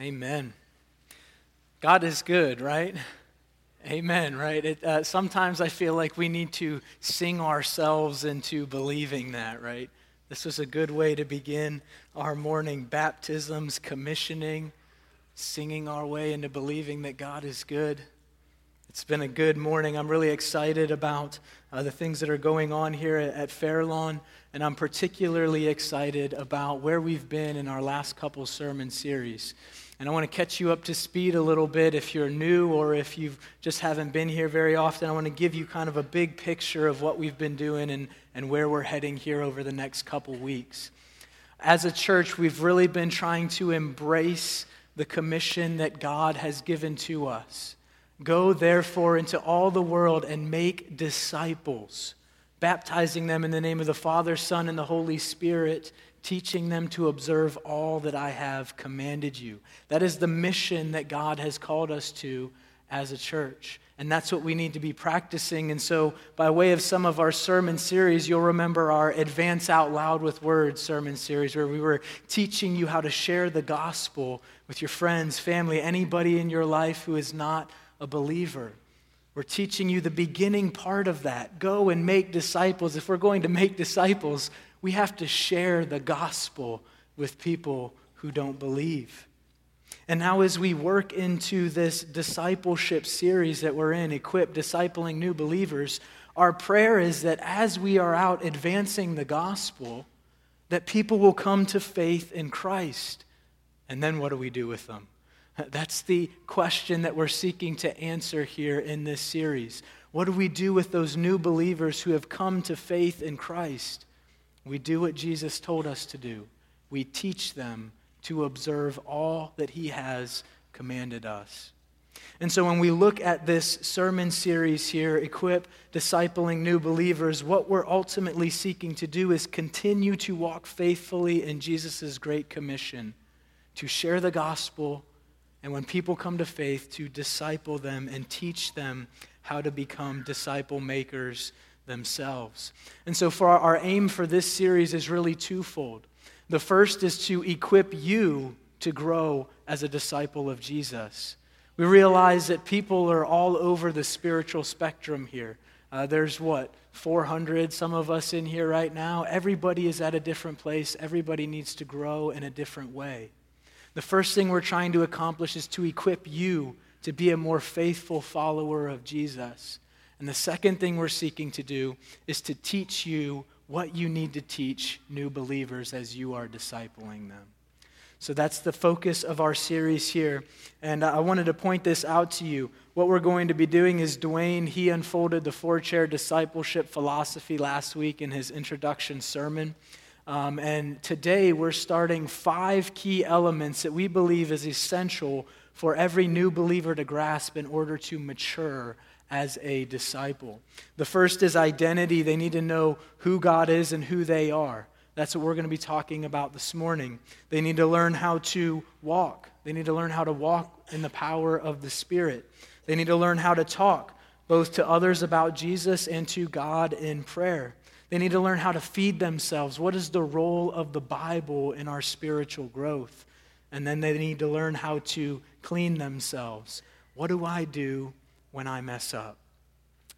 Amen. God is good, right? Amen, right? It, uh, sometimes I feel like we need to sing ourselves into believing that, right? This was a good way to begin our morning baptisms, commissioning, singing our way into believing that God is good. It's been a good morning. I'm really excited about uh, the things that are going on here at, at Fairlawn, and I'm particularly excited about where we've been in our last couple sermon series. And I want to catch you up to speed a little bit if you're new or if you just haven't been here very often. I want to give you kind of a big picture of what we've been doing and, and where we're heading here over the next couple weeks. As a church, we've really been trying to embrace the commission that God has given to us. Go, therefore, into all the world and make disciples, baptizing them in the name of the Father, Son, and the Holy Spirit teaching them to observe all that I have commanded you. That is the mission that God has called us to as a church. And that's what we need to be practicing. And so, by way of some of our sermon series, you'll remember our Advance Out Loud with Words sermon series, where we were teaching you how to share the gospel with your friends, family, anybody in your life who is not a believer. We're teaching you the beginning part of that. Go and make disciples. If we're going to make disciples, we have to share the gospel with people who don't believe. And now, as we work into this discipleship series that we're in, Equip Discipling New Believers, our prayer is that as we are out advancing the gospel, that people will come to faith in Christ. And then what do we do with them? That's the question that we're seeking to answer here in this series. What do we do with those new believers who have come to faith in Christ? We do what Jesus told us to do. We teach them to observe all that he has commanded us. And so when we look at this sermon series here, Equip Discipling New Believers, what we're ultimately seeking to do is continue to walk faithfully in Jesus' great commission to share the gospel, and when people come to faith, to disciple them and teach them how to become disciple makers themselves. And so, for our, aim for this series is really twofold. The first is to equip you to grow as a disciple of Jesus. We realize that people are all over the spiritual spectrum here. Uh, there's what, 400, some of us in here right now? Everybody is at a different place. Everybody needs to grow in a different way. The first thing we're trying to accomplish is to equip you to be a more faithful follower of Jesus. And the second thing we're seeking to do is to teach you what you need to teach new believers as you are discipling them. So that's the focus of our series here. And I wanted to point this out to you. What we're going to be doing is Dwayne, he unfolded the four chair discipleship philosophy last week in his introduction sermon. Um, and today we're starting five key elements that we believe is essential for every new believer to grasp in order to mature as a disciple. The first is identity. They need to know who God is and who they are. That's what we're going to be talking about this morning. They need to learn how to walk. They need to learn how to walk in the power of the Spirit. They need to learn how to talk, both to others about Jesus and to God in prayer. They need to learn how to feed themselves. What is the role of the Bible in our spiritual growth? And then they need to learn how to clean themselves. What do I do when I mess up.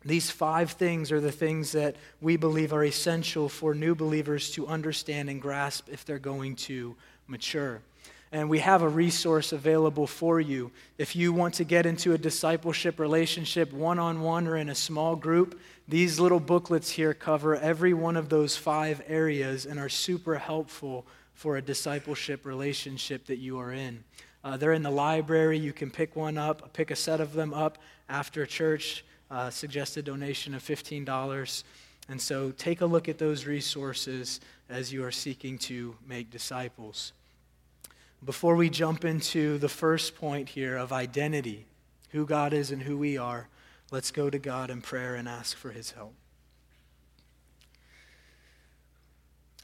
These five things are the things that we believe are essential for new believers to understand and grasp if they're going to mature. And we have a resource available for you. If you want to get into a discipleship relationship one on one or in a small group, these little booklets here cover every one of those five areas and are super helpful for a discipleship relationship that you are in. Uh, they're in the library. You can pick one up, pick a set of them up after church. Uh, suggested donation of $15. And so take a look at those resources as you are seeking to make disciples. Before we jump into the first point here of identity, who God is and who we are, let's go to God in prayer and ask for his help.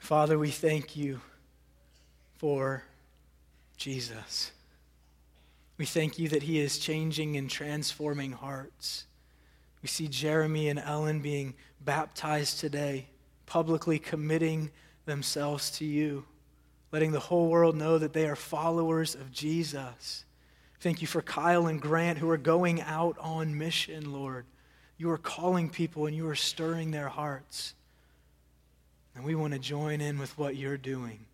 Father, we thank you for Jesus. We thank you that He is changing and transforming hearts. We see Jeremy and Ellen being baptized today, publicly committing themselves to you. letting the whole world know that they are followers of Jesus. Thank you for Kyle and Grant who are going out on mission, Lord. You are calling people and you are stirring their hearts. And we want to join in with what you're doing.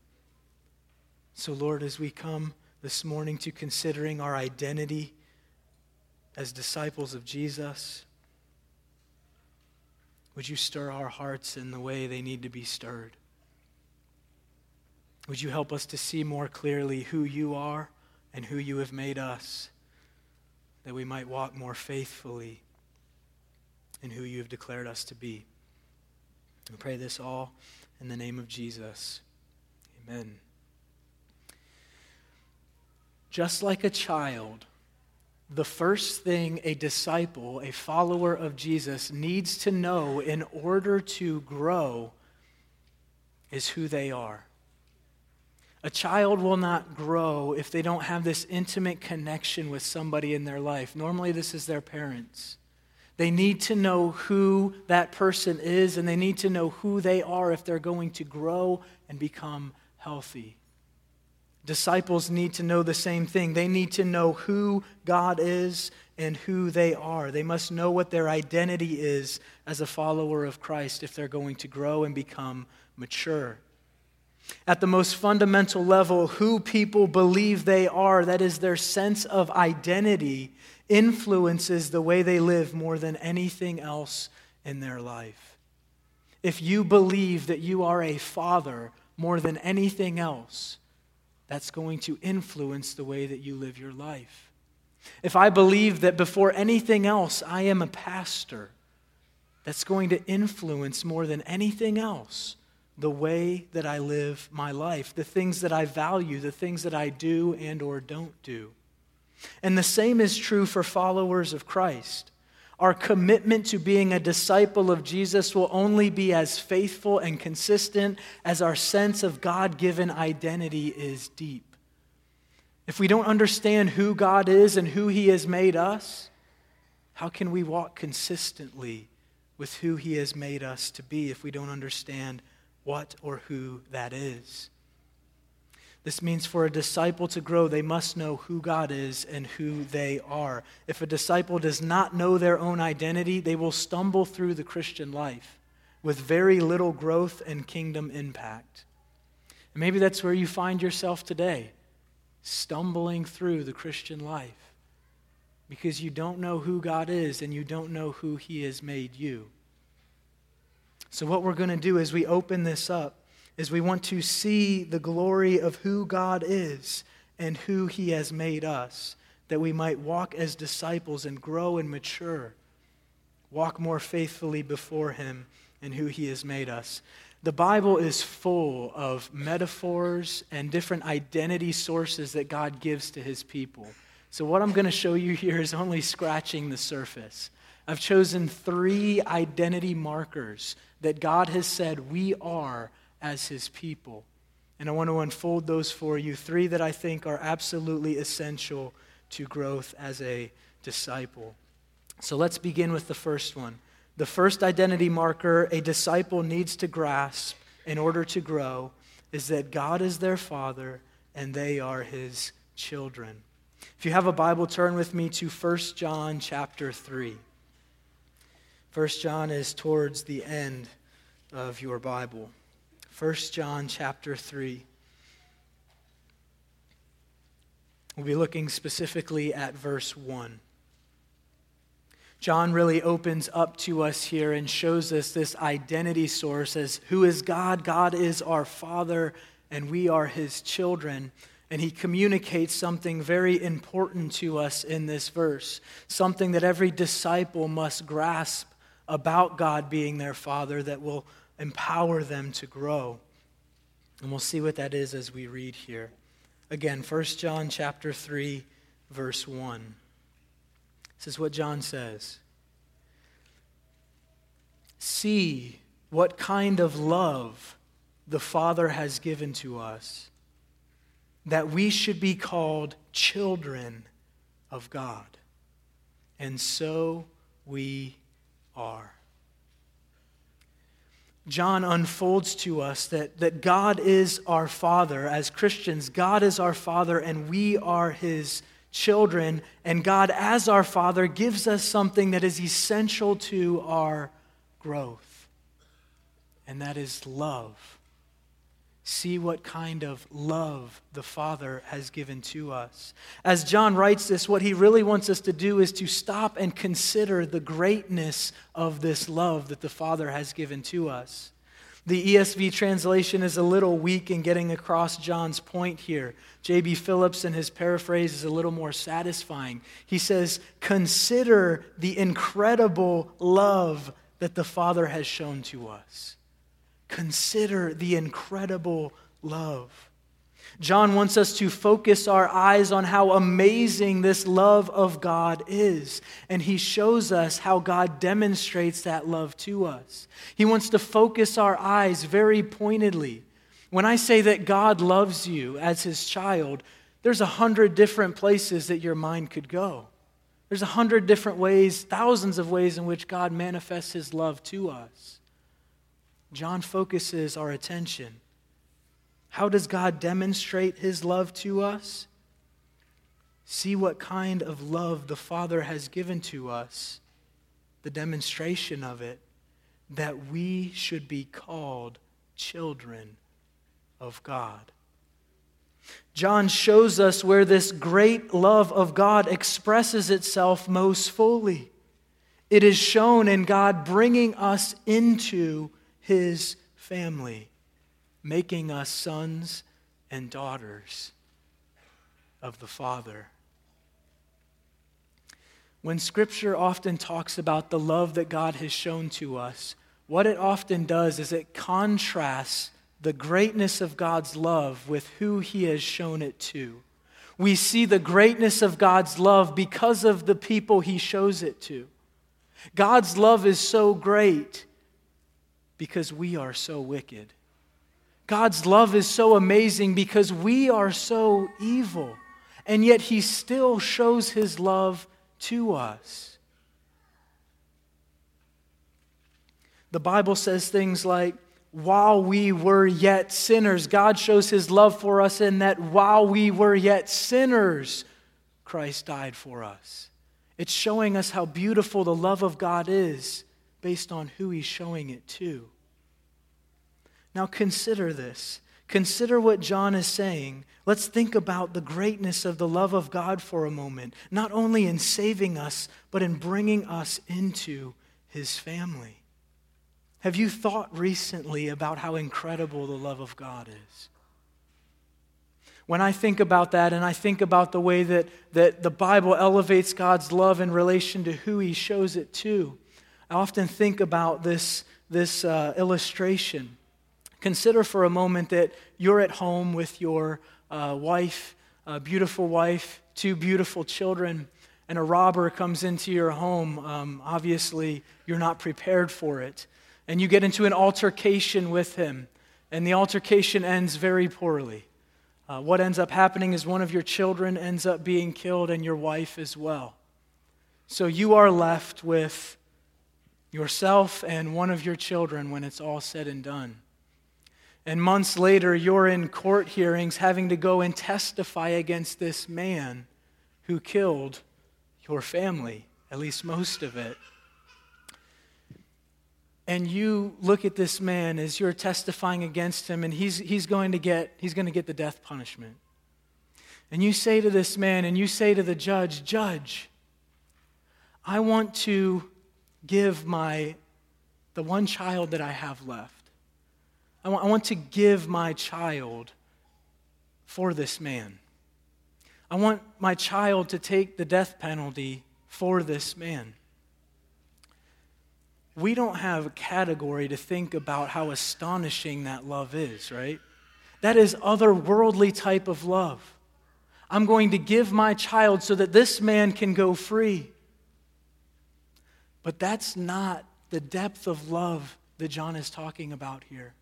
So, Lord, as we come this morning to considering our identity as disciples of Jesus, would you stir our hearts in the way they need to be stirred? Would you help us to see more clearly who you are and who you have made us, that we might walk more faithfully in who you have declared us to be? We pray this all in the name of Jesus. Amen. Just like a child, the first thing a disciple, a follower of Jesus, needs to know in order to grow is who they are. A child will not grow if they don't have this intimate connection with somebody in their life. Normally, this is their parents. They need to know who that person is, and they need to know who they are if they're going to grow and become healthy. Disciples need to know the same thing. They need to know who God is and who they are. They must know what their identity is as a follower of Christ if they're going to grow and become mature. At the most fundamental level, who people believe they are, that is, their sense of identity, influences the way they live more than anything else in their life. If you believe that you are a father more than anything else, that's going to influence the way that you live your life. If I believe that before anything else, I am a pastor, that's going to influence more than anything else the way that I live my life, the things that I value, the things that I do and or don't do. And the same is true for followers of Christ. Our commitment to being a disciple of Jesus will only be as faithful and consistent as our sense of God given identity is deep. If we don't understand who God is and who He has made us, how can we walk consistently with who He has made us to be if we don't understand what or who that is? This means for a disciple to grow, they must know who God is and who they are. If a disciple does not know their own identity, they will stumble through the Christian life with very little growth and kingdom impact. And maybe that's where you find yourself today, stumbling through the Christian life because you don't know who God is and you don't know who He has made you. So, what we're going to do is we open this up is we want to see the glory of who God is and who He has made us, that we might walk as disciples and grow and mature, walk more faithfully before Him and who He has made us. The Bible is full of metaphors and different identity sources that God gives to His people. So, what I'm going to show you here is only scratching the surface. I've chosen three identity markers that God has said we are as his people. And I want to unfold those for you. Three that I think are absolutely essential to growth as a disciple. So let's begin with the first one. The first identity marker a disciple needs to grasp in order to grow is that God is their father and they are his children. If you have a Bible, turn with me to 1 John chapter 3. 1 John is towards the end of your Bible. 1 John chapter 3. We'll be looking specifically at verse 1. John really opens up to us here and shows us this identity source as who is God? God is our Father, and we are his children. And he communicates something very important to us in this verse, something that every disciple must grasp about God being their Father that will empower them to grow. And we'll see what that is as we read here. Again, 1 John chapter 3 verse 1. This is what John says. See what kind of love the Father has given to us that we should be called children of God. And so we are. John unfolds to us that, that God is our Father. As Christians, God is our Father and we are His children. And God, as our Father, gives us something that is essential to our growth, and that is love. See what kind of love the Father has given to us. As John writes this, what he really wants us to do is to stop and consider the greatness of this love that the Father has given to us. The ESV translation is a little weak in getting across John's point here. J.B. Phillips, in his paraphrase, is a little more satisfying. He says, Consider the incredible love that the Father has shown to us. Consider the incredible love. John wants us to focus our eyes on how amazing this love of God is. And he shows us how God demonstrates that love to us. He wants to focus our eyes very pointedly. When I say that God loves you as his child, there's a hundred different places that your mind could go. There's a hundred different ways, thousands of ways in which God manifests his love to us. John focuses our attention. How does God demonstrate his love to us? See what kind of love the Father has given to us, the demonstration of it, that we should be called children of God. John shows us where this great love of God expresses itself most fully. It is shown in God bringing us into his family, making us sons and daughters of the Father. When Scripture often talks about the love that God has shown to us, what it often does is it contrasts the greatness of God's love with who He has shown it to. We see the greatness of God's love because of the people He shows it to. God's love is so great because we are so wicked. God's love is so amazing because we are so evil, and yet He still shows His love to us. The Bible says things like, while we were yet sinners, God shows His love for us in that while we were yet sinners, Christ died for us. It's showing us how beautiful the love of God is based on who he's showing it to. Now consider this. Consider what John is saying. Let's think about the greatness of the love of God for a moment, not only in saving us, but in bringing us into his family. Have you thought recently about how incredible the love of God is? When I think about that and I think about the way that, that the Bible elevates God's love in relation to who he shows it to, I often think about this, this uh, illustration. Consider for a moment that you're at home with your uh, wife, a beautiful wife, two beautiful children, and a robber comes into your home. Um, obviously, you're not prepared for it. And you get into an altercation with him, and the altercation ends very poorly. Uh, what ends up happening is one of your children ends up being killed, and your wife as well. So you are left with yourself and one of your children when it's all said and done. And months later, you're in court hearings having to go and testify against this man who killed your family, at least most of it. And you look at this man as you're testifying against him, and he's, he's, going to get, he's going to get the death punishment. And you say to this man, and you say to the judge, Judge, I want to give my the one child that I have left. I want, I want to give my child for this man. I want my child to take the death penalty for this man. We don't have a category to think about how astonishing that love is, right? That is otherworldly type of love. I'm going to give my child so that this man can go free. But that's not the depth of love that John is talking about here.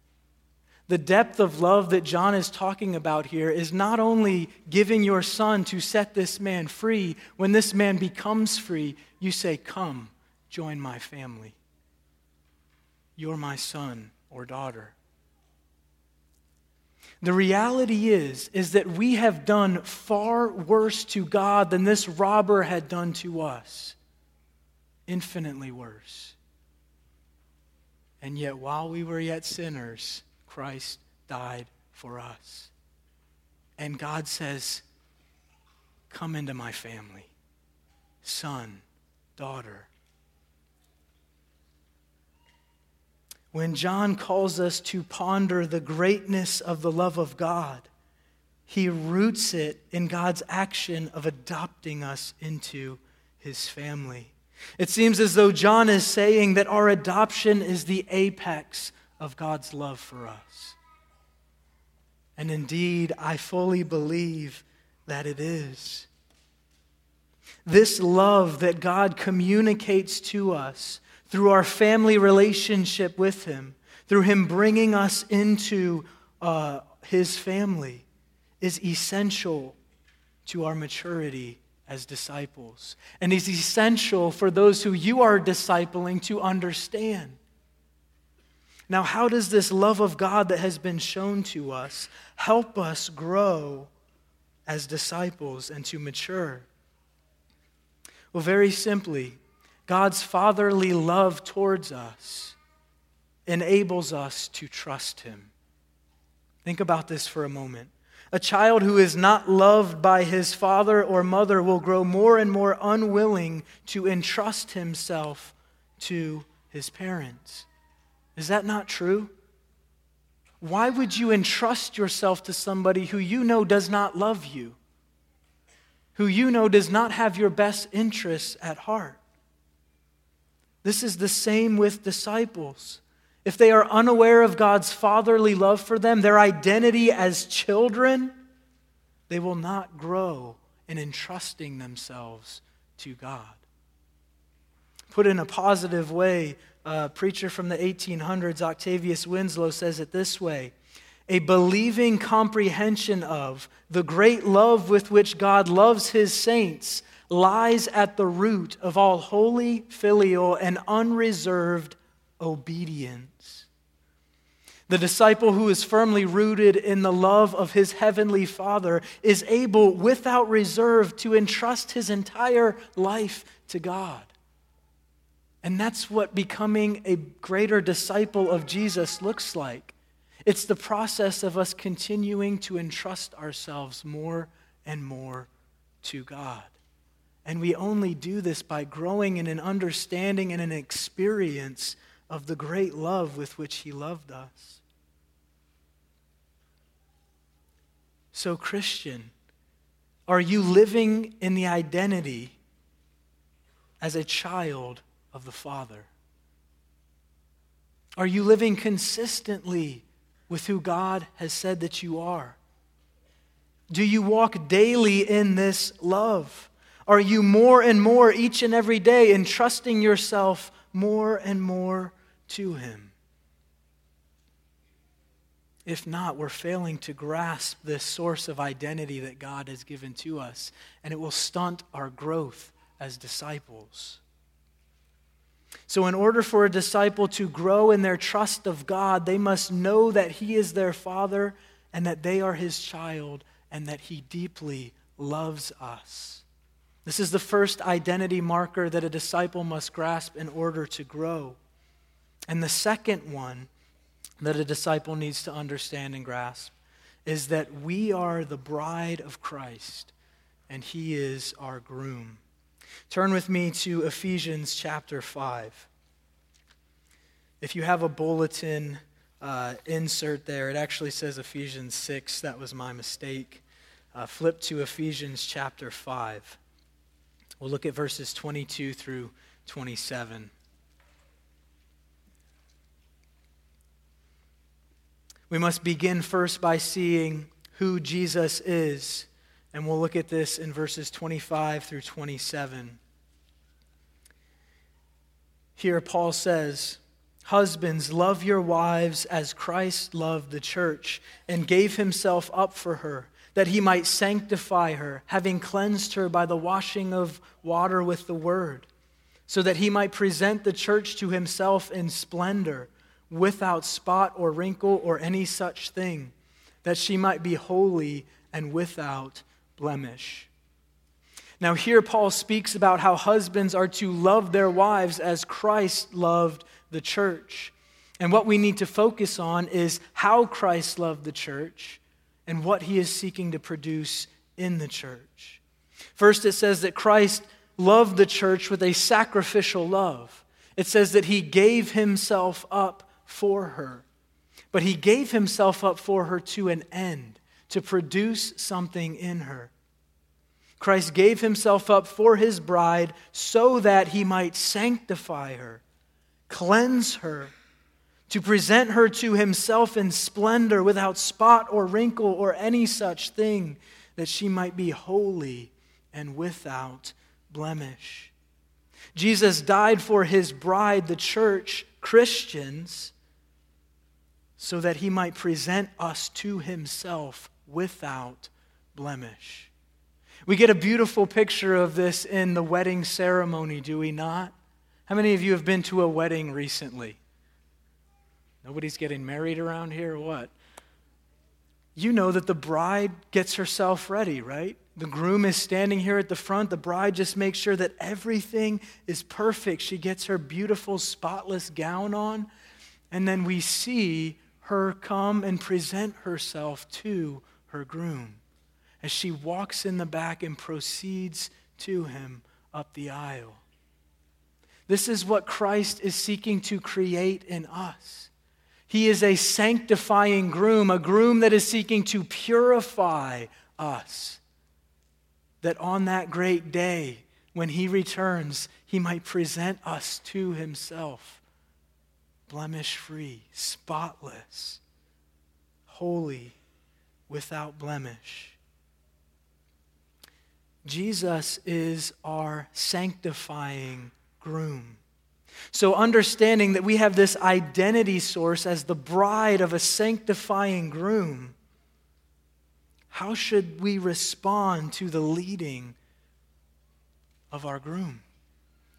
The depth of love that John is talking about here is not only giving your son to set this man free, when this man becomes free, you say, Come, join my family. You're my son, or daughter. The reality is is that we have done far worse to God than this robber had done to us. Infinitely worse. And yet while we were yet sinners, Christ died for us. And God says, "Come into my family. Son, daughter, when John calls us to ponder the greatness of the love of God, he roots it in God's action of adopting us into his family. It seems as though John is saying that our adoption is the apex of God's love for us. And indeed, I fully believe that it is. This love that God communicates to us through our family relationship with Him, through Him bringing us into uh, His family, is essential to our maturity as disciples. And is essential for those who you are discipling to understand. Now, how does this love of God that has been shown to us help us grow as disciples and to mature? Well, very simply, God's fatherly love towards us enables us to trust Him. Think about this for a moment. A child who is not loved by his father or mother will grow more and more unwilling to entrust himself to his parents. Is that not true? Why would you entrust yourself to somebody who you know does not love you, who you know does not have your best interests at heart? This is the same with disciples. If they are unaware of God's fatherly love for them, their identity as children, they will not grow in entrusting themselves to God. Put in a positive way, a preacher from the 1800s, Octavius Winslow, says it this way A believing comprehension of the great love with which God loves his saints lies at the root of all holy, filial, and unreserved obedience. The disciple who is firmly rooted in the love of his heavenly Father is able, without reserve, to entrust his entire life to God. And that's what becoming a greater disciple of Jesus looks like. It's the process of us continuing to entrust ourselves more and more to God. And we only do this by growing in an understanding and an experience of the great love with which He loved us. So, Christian, are you living in the identity as a child of the Father? Are you living consistently with who God has said that you are? Do you walk daily in this love? Are you more and more each and every day entrusting yourself more and more to Him? If not, we're failing to grasp this source of identity that God has given to us, and it will stunt our growth as disciples. So, in order for a disciple to grow in their trust of God, they must know that He is their Father and that they are His child and that He deeply loves us. This is the first identity marker that a disciple must grasp in order to grow. And the second one that a disciple needs to understand and grasp is that we are the bride of Christ and he is our groom. Turn with me to Ephesians chapter 5. If you have a bulletin uh, insert there, it actually says Ephesians 6. That was my mistake. Uh, flip to Ephesians chapter 5. We'll look at verses 22 through 27. We must begin first by seeing who Jesus is, and we'll look at this in verses 25 through 27. Here, Paul says, Husbands, love your wives as Christ loved the church and gave himself up for her that he might sanctify her, having cleansed her by the washing of water with the word, so that he might present the church to himself in splendor, without spot or wrinkle or any such thing, that she might be holy and without blemish. Now, here Paul speaks about how husbands are to love their wives as Christ loved the church. And what we need to focus on is how Christ loved the church and what he is seeking to produce in the church. First, it says that Christ loved the church with a sacrificial love. It says that he gave himself up for her. But he gave himself up for her to an end, to produce something in her. Christ gave himself up for his bride so that he might sanctify her, cleanse her, to present her to himself in splendor without spot or wrinkle or any such thing, that she might be holy and without blemish. Jesus died for his bride, the church, Christians, so that he might present us to himself without blemish. We get a beautiful picture of this in the wedding ceremony, do we not? How many of you have been to a wedding recently? Nobody's getting married around here, what? You know that the bride gets herself ready, right? The groom is standing here at the front. The bride just makes sure that everything is perfect. She gets her beautiful, spotless gown on. And then we see her come and present herself to her groom as she walks in the back and proceeds to him up the aisle. This is what Christ is seeking to create in us. He is a sanctifying groom, a groom that is seeking to purify us that on that great day, when he returns, he might present us to himself blemish free, spotless, holy, without blemish. Jesus is our sanctifying groom. So, understanding that we have this identity source as the bride of a sanctifying groom how should we respond to the leading of our groom?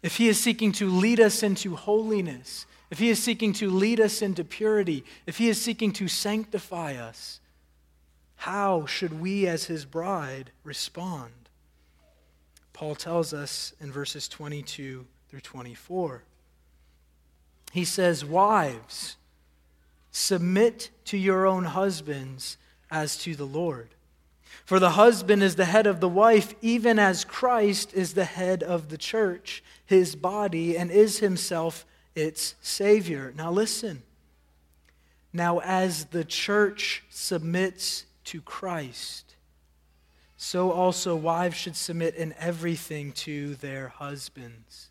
If he is seeking to lead us into holiness, if he is seeking to lead us into purity, if he is seeking to sanctify us, how should we as his bride respond? Paul tells us in verses 22 through 24. He says, Wives, submit to your own husbands as to the Lord. For the husband is the head of the wife, even as Christ is the head of the church, his body, and is himself its Savior. Now listen. Now, as the church submits to Christ, so also wives should submit in everything to their husbands.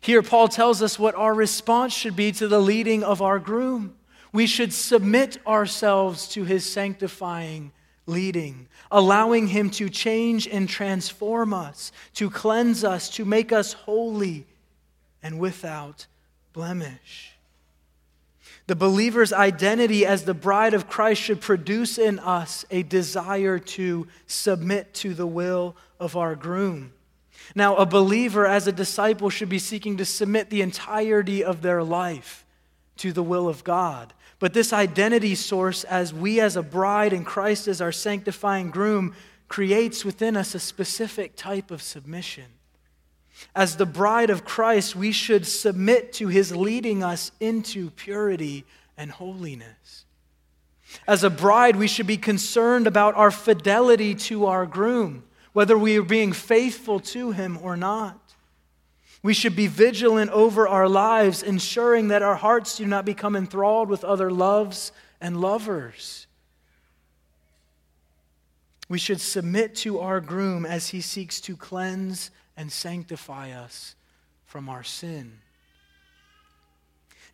Here, Paul tells us what our response should be to the leading of our groom. We should submit ourselves to his sanctifying leading, allowing Him to change and transform us, to cleanse us, to make us holy and without blemish. The believer's identity as the bride of Christ should produce in us a desire to submit to the will of our groom. Now, a believer as a disciple should be seeking to submit the entirety of their life to the will of God. But this identity source, as we as a bride and Christ as our sanctifying groom, creates within us a specific type of submission. As the bride of Christ, we should submit to his leading us into purity and holiness. As a bride, we should be concerned about our fidelity to our groom, whether we are being faithful to him or not. We should be vigilant over our lives, ensuring that our hearts do not become enthralled with other loves and lovers. We should submit to our groom as he seeks to cleanse and sanctify us from our sin.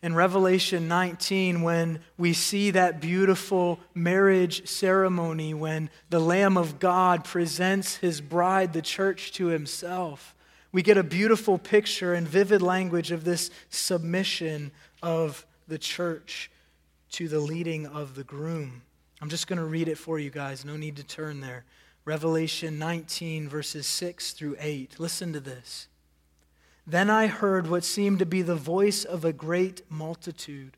In Revelation 19, when we see that beautiful marriage ceremony, when the Lamb of God presents his bride, the church, to himself, we get a beautiful picture and vivid language of this submission of the church to the leading of the groom. I'm just going to read it for you guys. No need to turn there. Revelation 19, verses 6 through 8. Listen to this. Then I heard what seemed to be the voice of a great multitude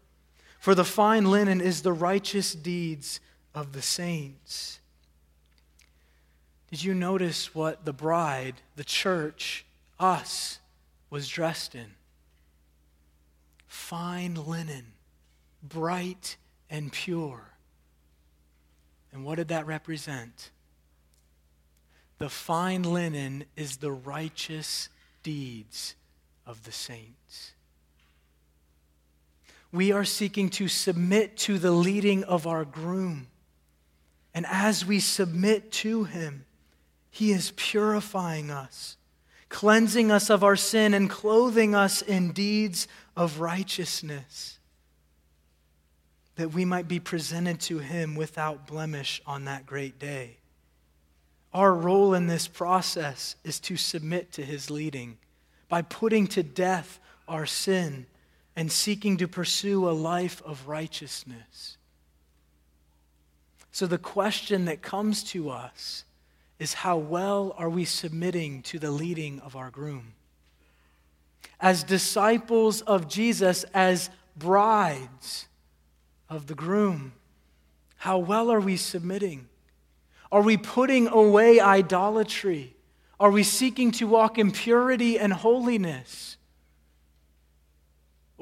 for the fine linen is the righteous deeds of the saints. Did you notice what the bride, the church, us, was dressed in? Fine linen, bright and pure. And what did that represent? The fine linen is the righteous deeds of the saints we are seeking to submit to the leading of our groom. And as we submit to him, he is purifying us, cleansing us of our sin, and clothing us in deeds of righteousness, that we might be presented to him without blemish on that great day. Our role in this process is to submit to his leading by putting to death our sin and seeking to pursue a life of righteousness. So, the question that comes to us is how well are we submitting to the leading of our groom? As disciples of Jesus, as brides of the groom, how well are we submitting? Are we putting away idolatry? Are we seeking to walk in purity and holiness?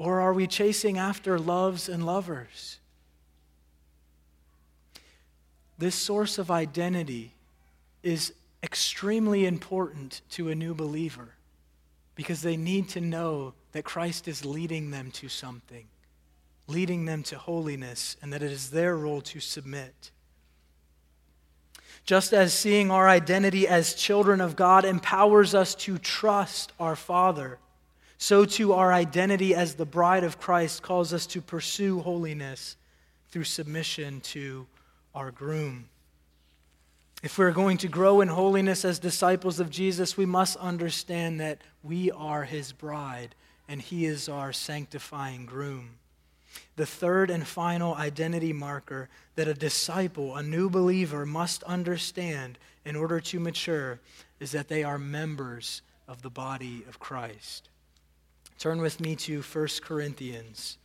Or are we chasing after loves and lovers? This source of identity is extremely important to a new believer because they need to know that Christ is leading them to something, leading them to holiness, and that it is their role to submit. Just as seeing our identity as children of God empowers us to trust our Father so too our identity as the bride of Christ calls us to pursue holiness through submission to our groom. If we're going to grow in holiness as disciples of Jesus, we must understand that we are his bride and he is our sanctifying groom. The third and final identity marker that a disciple, a new believer, must understand in order to mature is that they are members of the body of Christ. Turn with me to 1 Corinthians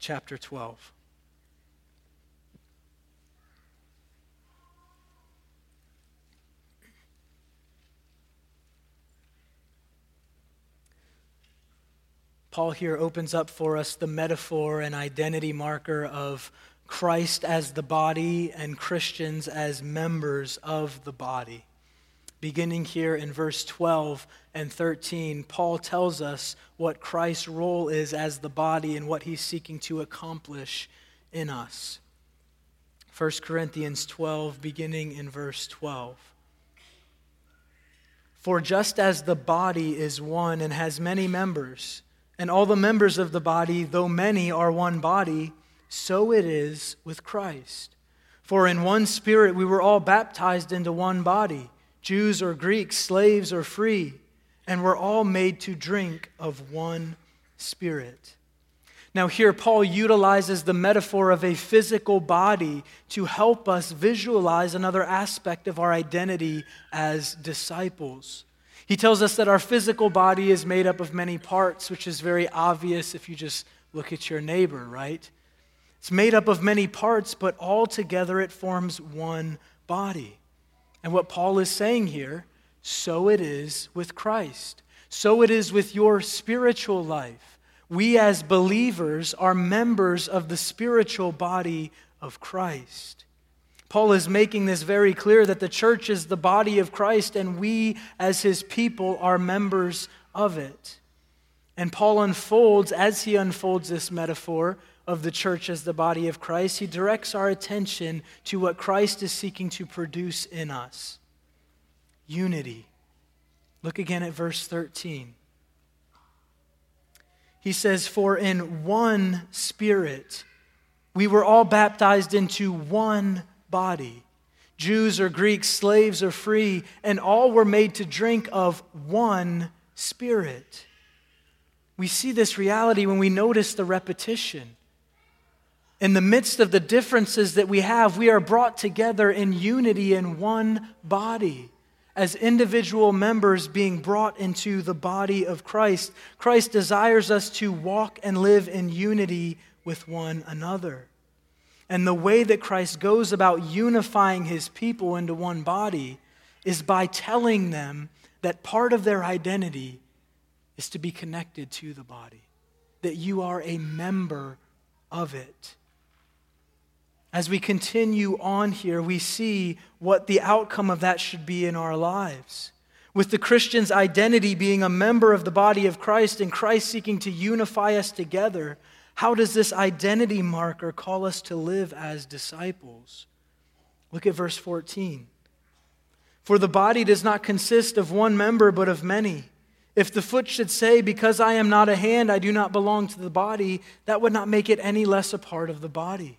chapter 12. Paul here opens up for us the metaphor and identity marker of Christ as the body and Christians as members of the body. Beginning here in verse 12 and 13, Paul tells us what Christ's role is as the body and what he's seeking to accomplish in us. 1 Corinthians 12, beginning in verse 12. For just as the body is one and has many members, and all the members of the body, though many, are one body, so it is with Christ. For in one spirit we were all baptized into one body Jews or Greeks, slaves or free, and we're all made to drink of one Spirit. Now, here Paul utilizes the metaphor of a physical body to help us visualize another aspect of our identity as disciples. He tells us that our physical body is made up of many parts, which is very obvious if you just look at your neighbor, right? It's made up of many parts, but all together it forms one body. And what Paul is saying here, so it is with Christ. So it is with your spiritual life. We as believers are members of the spiritual body of Christ. Paul is making this very clear that the church is the body of Christ and we as his people are members of it. And Paul unfolds, as he unfolds this metaphor, of the church as the body of Christ, he directs our attention to what Christ is seeking to produce in us unity. Look again at verse 13. He says, For in one spirit we were all baptized into one body. Jews or Greeks, slaves or free, and all were made to drink of one spirit. We see this reality when we notice the repetition. In the midst of the differences that we have, we are brought together in unity in one body as individual members being brought into the body of Christ. Christ desires us to walk and live in unity with one another. And the way that Christ goes about unifying his people into one body is by telling them that part of their identity is to be connected to the body, that you are a member of it. As we continue on here, we see what the outcome of that should be in our lives. With the Christian's identity being a member of the body of Christ and Christ seeking to unify us together, how does this identity marker call us to live as disciples? Look at verse 14. For the body does not consist of one member, but of many. If the foot should say, Because I am not a hand, I do not belong to the body, that would not make it any less a part of the body.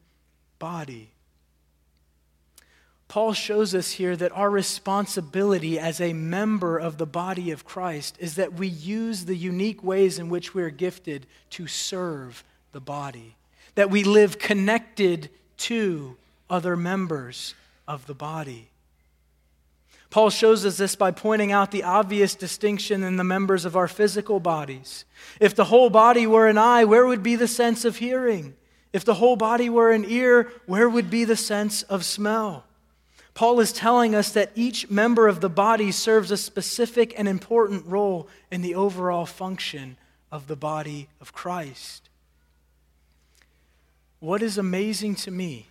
body. Paul shows us here that our responsibility as a member of the body of Christ is that we use the unique ways in which we're gifted to serve the body, that we live connected to other members of the body. Paul shows us this by pointing out the obvious distinction in the members of our physical bodies. If the whole body were an eye, where would be the sense of hearing? If the whole body were an ear, where would be the sense of smell? Paul is telling us that each member of the body serves a specific and important role in the overall function of the body of Christ. What is amazing to me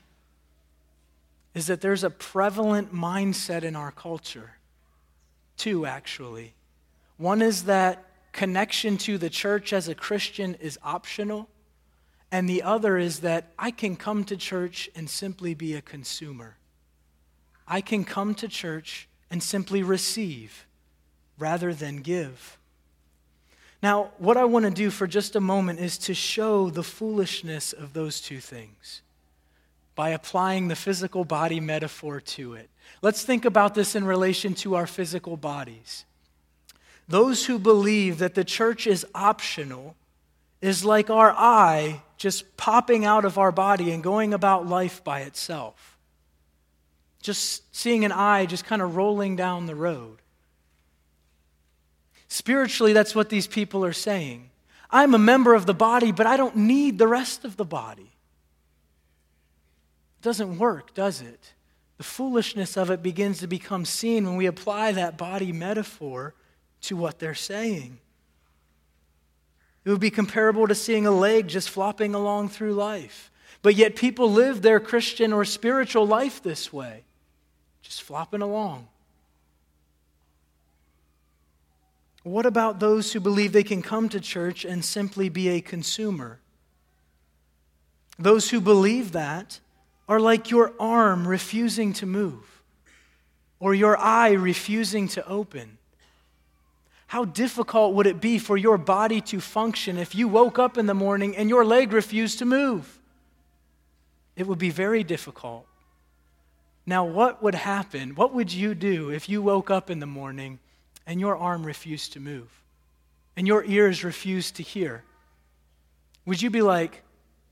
is that there's a prevalent mindset in our culture. Two, actually. One is that connection to the church as a Christian is optional, and the other is that I can come to church and simply be a consumer. I can come to church and simply receive rather than give. Now, what I want to do for just a moment is to show the foolishness of those two things by applying the physical body metaphor to it. Let's think about this in relation to our physical bodies. Those who believe that the church is optional is like our eye just popping out of our body and going about life by itself. Just seeing an eye just kind of rolling down the road. Spiritually, that's what these people are saying. I'm a member of the body, but I don't need the rest of the body. It doesn't work, does it? The foolishness of it begins to become seen when we apply that body metaphor to what they're saying. It would be comparable to seeing a leg just flopping along through life. But yet, people live their Christian or spiritual life this way just flopping along. What about those who believe they can come to church and simply be a consumer? Those who believe that are like your arm refusing to move or your eye refusing to open. How difficult would it be for your body to function if you woke up in the morning and your leg refused to move? It would be very difficult. Now, what would happen? What would you do if you woke up in the morning and your arm refused to move and your ears refused to hear? Would you be like,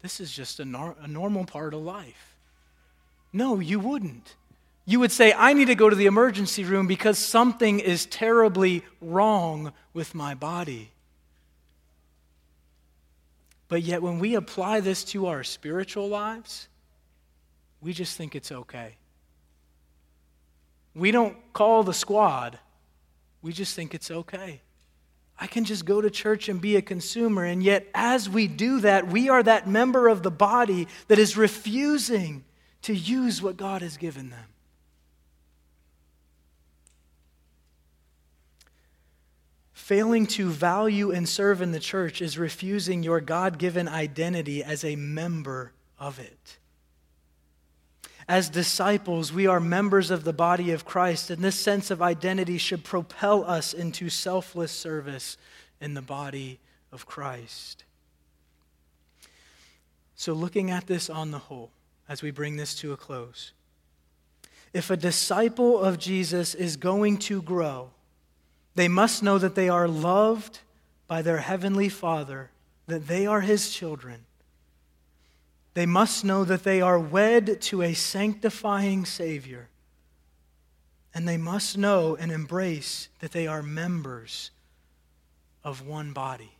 this is just a, nor- a normal part of life? No, you wouldn't. You would say, I need to go to the emergency room because something is terribly wrong with my body. But yet, when we apply this to our spiritual lives, we just think it's okay. We don't call the squad. We just think it's okay. I can just go to church and be a consumer. And yet, as we do that, we are that member of the body that is refusing to use what God has given them. Failing to value and serve in the church is refusing your God given identity as a member of it. As disciples, we are members of the body of Christ, and this sense of identity should propel us into selfless service in the body of Christ. So, looking at this on the whole, as we bring this to a close, if a disciple of Jesus is going to grow, they must know that they are loved by their heavenly Father, that they are his children, they must know that they are wed to a sanctifying Savior. And they must know and embrace that they are members of one body.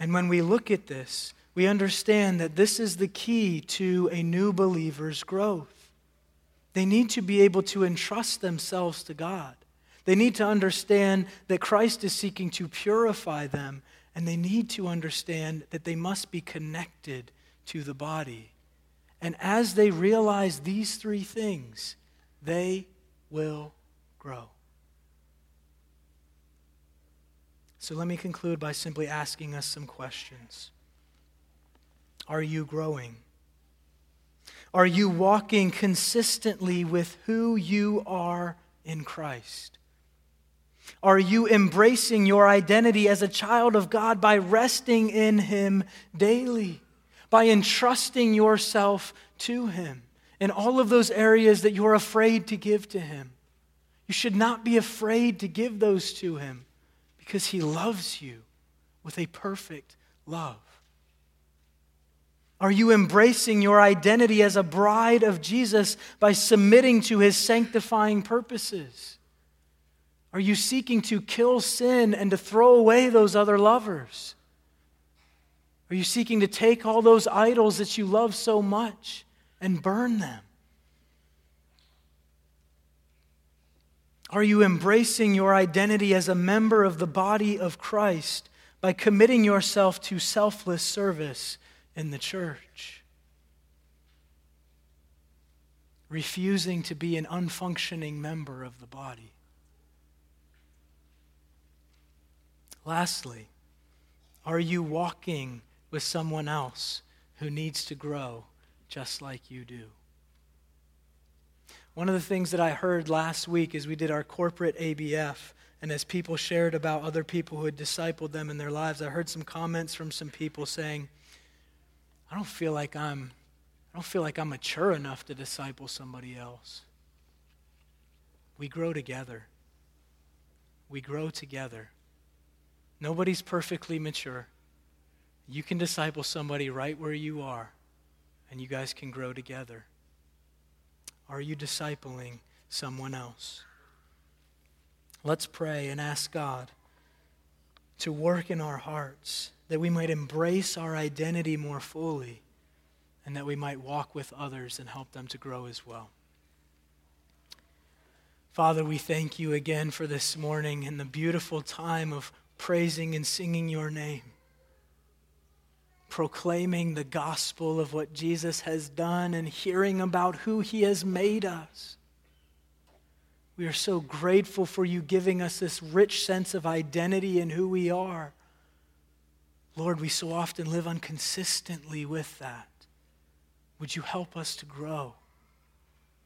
And when we look at this, we understand that this is the key to a new believer's growth. They need to be able to entrust themselves to God. They need to understand that Christ is seeking to purify them and they need to understand that they must be connected to the body. And as they realize these three things, they will grow. So let me conclude by simply asking us some questions. Are you growing? Are you walking consistently with who you are in Christ? Are you embracing your identity as a child of God by resting in Him daily, by entrusting yourself to Him in all of those areas that you're afraid to give to Him? You should not be afraid to give those to Him because He loves you with a perfect love. Are you embracing your identity as a bride of Jesus by submitting to His sanctifying purposes? Are you seeking to kill sin and to throw away those other lovers? Are you seeking to take all those idols that you love so much and burn them? Are you embracing your identity as a member of the body of Christ by committing yourself to selfless service in the church? Refusing to be an unfunctioning member of the body? Lastly, are you walking with someone else who needs to grow just like you do? One of the things that I heard last week as we did our corporate ABF, and as people shared about other people who had discipled them in their lives, I heard some comments from some people saying, I don't feel like I'm I don't feel like I'm mature enough to disciple somebody else. We grow together. We grow together. Nobody's perfectly mature. You can disciple somebody right where you are, and you guys can grow together. Are you discipling someone else? Let's pray and ask God to work in our hearts that we might embrace our identity more fully and that we might walk with others and help them to grow as well. Father, we thank you again for this morning and the beautiful time of praising and singing your name, proclaiming the gospel of what Jesus has done and hearing about who he has made us. We are so grateful for you giving us this rich sense of identity in who we are. Lord, we so often live inconsistently with that. Would you help us to grow?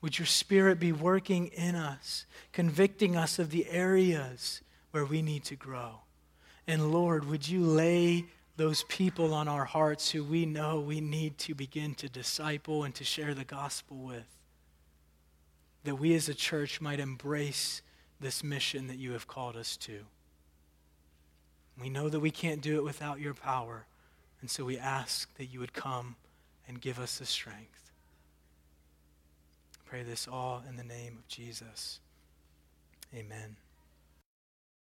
Would your Spirit be working in us, convicting us of the areas where we need to grow? And Lord, would you lay those people on our hearts who we know we need to begin to disciple and to share the gospel with? That we as a church might embrace this mission that you have called us to. We know that we can't do it without your power, and so we ask that you would come and give us the strength. pray this all in the name of Jesus. Amen.